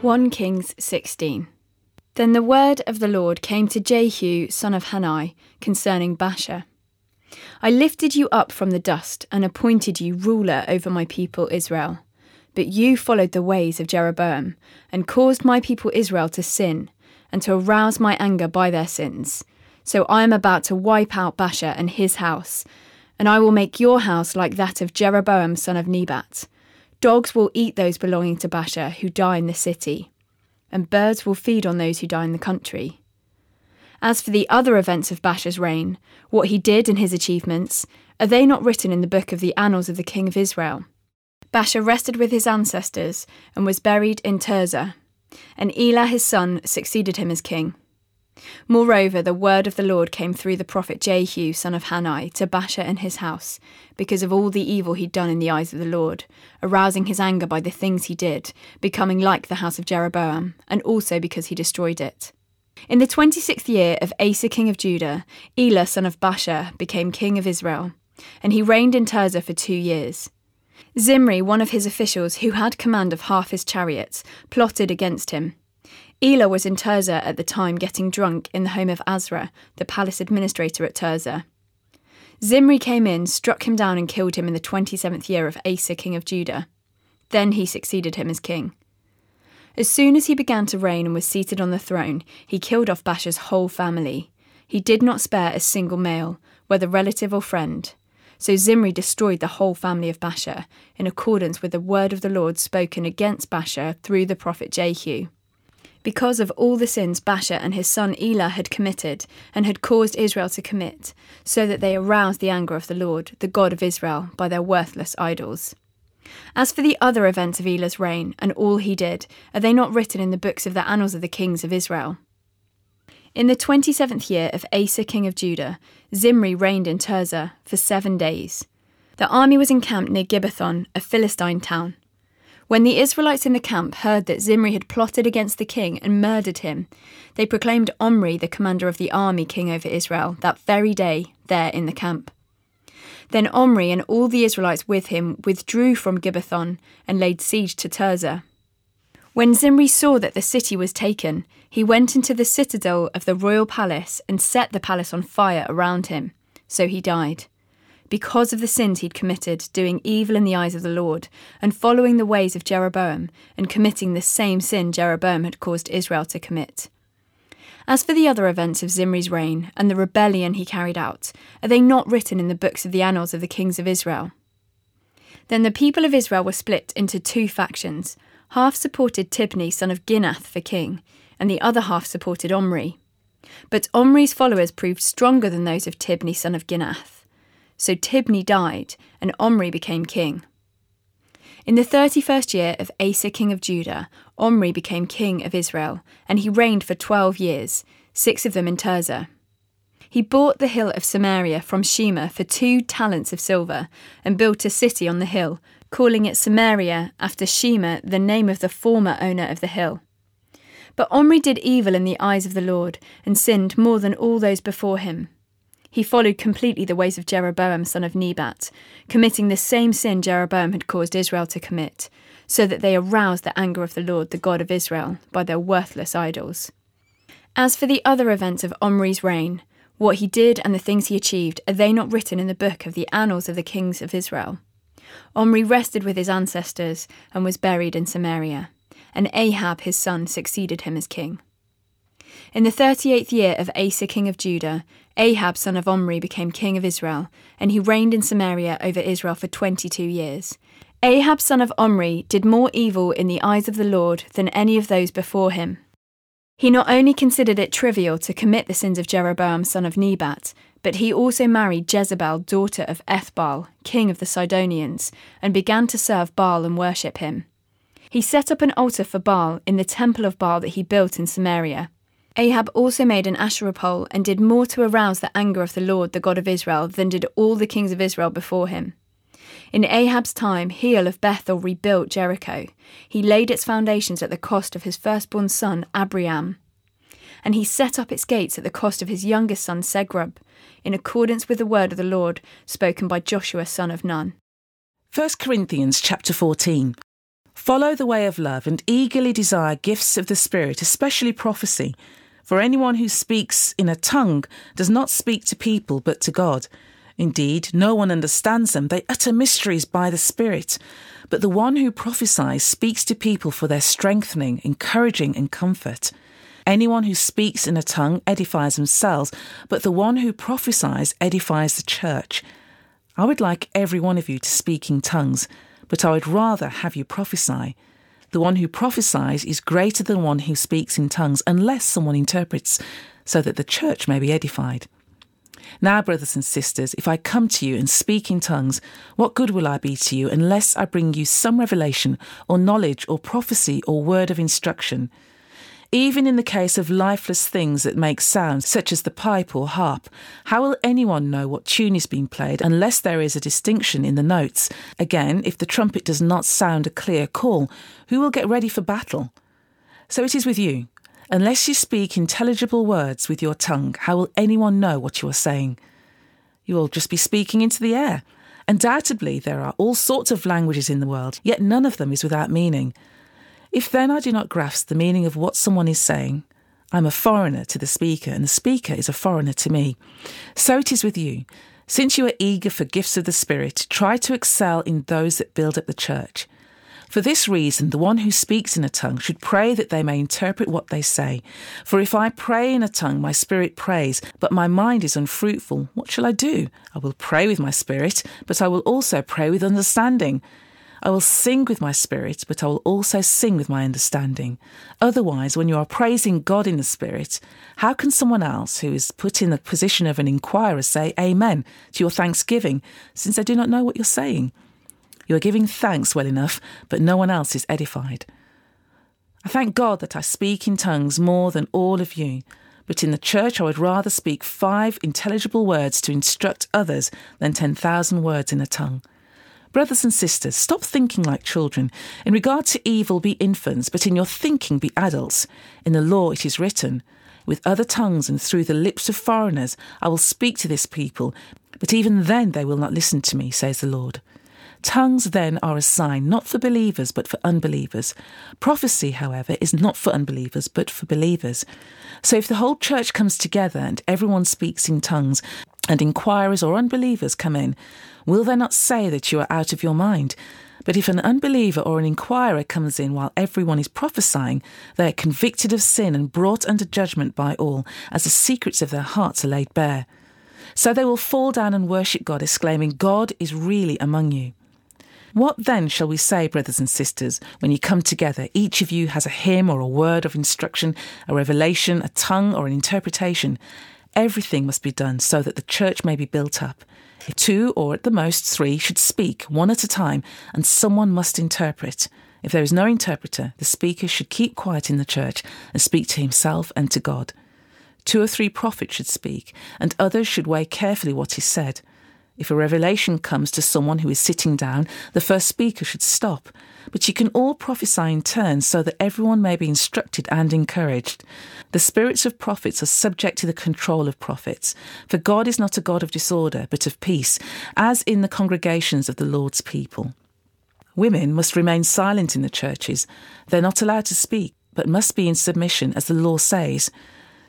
1 Kings 16. Then the word of the Lord came to Jehu, son of Hanani, concerning Baasha. I lifted you up from the dust and appointed you ruler over my people Israel. But you followed the ways of Jeroboam, and caused my people Israel to sin, and to arouse my anger by their sins. So I am about to wipe out Baasha and his house, and I will make your house like that of Jeroboam son of Nebat. Dogs will eat those belonging to Baasha who die in the city, and birds will feed on those who die in the country. As for the other events of Baasha's reign, what he did and his achievements, are they not written in the book of the annals of the king of Israel? Baasha rested with his ancestors and was buried in Tirzah, and Elah his son succeeded him as king. Moreover, the word of the Lord came through the prophet Jehu, son of Hanani, to Baasha and his house, because of all the evil he'd done in the eyes of the Lord, arousing his anger by the things he did, becoming like the house of Jeroboam, and also because he destroyed it. In the twenty sixth year of Asa king of Judah, Elah son of Baasha became king of Israel, and he reigned in Tirzah for two years. Zimri, one of his officials who had command of half his chariots, plotted against him Elah was in Tirzah at the time getting drunk in the home of Arza, the palace administrator at Tirzah. Zimri came in, struck him down, and killed him in the 27th year of Asa, king of Judah. Then he succeeded him as king. As soon as he began to reign and was seated on the throne, he killed off Baasha's whole family. He did not spare a single male, whether relative or friend. So Zimri destroyed the whole family of Baasha, in accordance with the word of the Lord spoken against Baasha through the prophet Jehu because of all the sins Baasha and his son Elah had committed and had caused Israel to commit, so that they aroused the anger of the Lord, the God of Israel, by their worthless idols. As for the other events of Elah's reign and all he did, are they not written in the books of the annals of the kings of Israel? In the twenty seventh year of Asa king of Judah, Zimri reigned in Tirzah for seven days. The army was encamped near Gibbethon, a Philistine town. When the Israelites in the camp heard that Zimri had plotted against the king and murdered him, they proclaimed Omri the commander of the army king over Israel that very day there in the camp. Then Omri and all the Israelites with him withdrew from Gibbethon and laid siege to Tirzah. When Zimri saw that the city was taken, he went into the citadel of the royal palace and set the palace on fire around him. So he died because of the sins he'd committed, doing evil in the eyes of the Lord, and following the ways of Jeroboam, and committing the same sin Jeroboam had caused Israel to commit. As for the other events of Zimri's reign and the rebellion he carried out, are they not written in the books of the annals of the kings of Israel? Then the people of Israel were split into two factions. Half supported Tibni, son of Ginath, for king, and the other half supported Omri. But Omri's followers proved stronger than those of Tibni, son of Ginath. So Tibni died, and Omri became king. In the thirty first year of Asa king of Judah, Omri became king of Israel, and he reigned for twelve years, six of them in Tirzah. He bought the hill of Samaria from Shemer for two talents of silver, and built a city on the hill, calling it Samaria after Shemer, the name of the former owner of the hill. But Omri did evil in the eyes of the Lord, and sinned more than all those before him. He followed completely the ways of Jeroboam son of Nebat, committing the same sin Jeroboam had caused Israel to commit, so that they aroused the anger of the Lord, the God of Israel, by their worthless idols. As for the other events of Omri's reign, what he did and the things he achieved, are they not written in the book of the annals of the kings of Israel? Omri rested with his ancestors and was buried in Samaria, and Ahab his son succeeded him as king. In the thirty eighth year of Asa king of Judah, Ahab son of Omri became king of Israel, and he reigned in Samaria over Israel for twenty two years. Ahab son of Omri did more evil in the eyes of the Lord than any of those before him. He not only considered it trivial to commit the sins of Jeroboam son of Nebat, but he also married Jezebel, daughter of Ethbaal, king of the Sidonians, and began to serve Baal and worship him. He set up an altar for Baal in the temple of Baal that he built in Samaria. Ahab also made an Asherah pole and did more to arouse the anger of the Lord, the God of Israel, than did all the kings of Israel before him. In Ahab's time, Hiel of Bethel rebuilt Jericho. He laid its foundations at the cost of his firstborn son, Abiram. And he set up its gates at the cost of his youngest son, Segub, in accordance with the word of the Lord spoken by Joshua son of Nun. 1 Corinthians chapter 14. Follow the way of love and eagerly desire gifts of the Spirit, especially prophecy. For anyone who speaks in a tongue does not speak to people but to God. Indeed, no one understands them. They utter mysteries by the Spirit. But the one who prophesies speaks to people for their strengthening, encouraging, and comfort. Anyone who speaks in a tongue edifies themselves, but the one who prophesies edifies the church. I would like every one of you to speak in tongues, but I would rather have you prophesy. The one who prophesies is greater than one who speaks in tongues, unless someone interprets, so that the church may be edified. Now, brothers and sisters, if I come to you and speak in tongues, what good will I be to you unless I bring you some revelation or knowledge or prophecy or word of instruction? Even in the case of lifeless things that make sounds, such as the pipe or harp, how will anyone know what tune is being played unless there is a distinction in the notes? Again, if the trumpet does not sound a clear call, who will get ready for battle? So it is with you. Unless you speak intelligible words with your tongue, how will anyone know what you are saying? You will just be speaking into the air. Undoubtedly, there are all sorts of languages in the world, yet none of them is without meaning. If then I do not grasp the meaning of what someone is saying, I am a foreigner to the speaker, and the speaker is a foreigner to me. So it is with you. Since you are eager for gifts of the Spirit, try to excel in those that build up the church. For this reason, the one who speaks in a tongue should pray that they may interpret what they say. For if I pray in a tongue, my spirit prays, but my mind is unfruitful, what shall I do? I will pray with my spirit, but I will also pray with understanding. I will sing with my spirit, but I will also sing with my understanding. Otherwise, when you are praising God in the spirit, how can someone else who is put in the position of an inquirer say Amen to your thanksgiving, since they do not know what you're saying? You are giving thanks well enough, but no one else is edified. I thank God that I speak in tongues more than all of you, but in the church I would rather speak five intelligible words to instruct others than 10,000 words in a tongue. Brothers and sisters, stop thinking like children. In regard to evil, be infants, but in your thinking, be adults. In the law, it is written, With other tongues and through the lips of foreigners, I will speak to this people, but even then they will not listen to me, says the Lord. Tongues then are a sign not for believers but for unbelievers. Prophecy, however, is not for unbelievers but for believers. So if the whole church comes together and everyone speaks in tongues, and inquirers or unbelievers come in, will they not say that you are out of your mind? But if an unbeliever or an inquirer comes in while everyone is prophesying, they are convicted of sin and brought under judgment by all, as the secrets of their hearts are laid bare. So they will fall down and worship God, exclaiming, God is really among you. What then shall we say, brothers and sisters, when you come together? Each of you has a hymn or a word of instruction, a revelation, a tongue, or an interpretation. Everything must be done so that the church may be built up. Two, or at the most three, should speak, one at a time, and someone must interpret. If there is no interpreter, the speaker should keep quiet in the church and speak to himself and to God. Two or three prophets should speak, and others should weigh carefully what is said. If a revelation comes to someone who is sitting down, the first speaker should stop. But you can all prophesy in turn so that everyone may be instructed and encouraged. The spirits of prophets are subject to the control of prophets. For God is not a God of disorder, but of peace, as in the congregations of the Lord's people. Women must remain silent in the churches. They're not allowed to speak, but must be in submission, as the law says.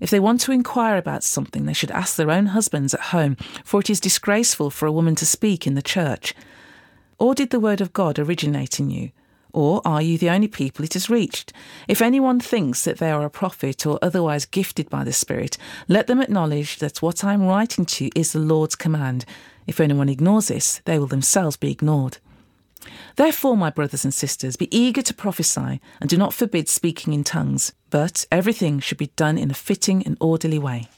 If they want to inquire about something, they should ask their own husbands at home, for it is disgraceful for a woman to speak in the church. Or did the word of God originate in you? Or are you the only people it has reached? If anyone thinks that they are a prophet or otherwise gifted by the Spirit, let them acknowledge that what I am writing to you is the Lord's command. If anyone ignores this, they will themselves be ignored. Therefore, my brothers and sisters, be eager to prophesy and do not forbid speaking in tongues, but everything should be done in a fitting and orderly way.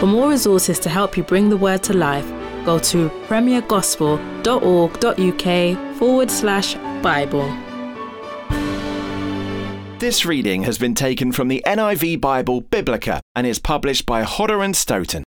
For more resources to help you bring the word to life, go to premiergospel.org.uk forward slash Bible. This reading has been taken from the NIV Bible Biblica and is published by Hodder and Stoughton.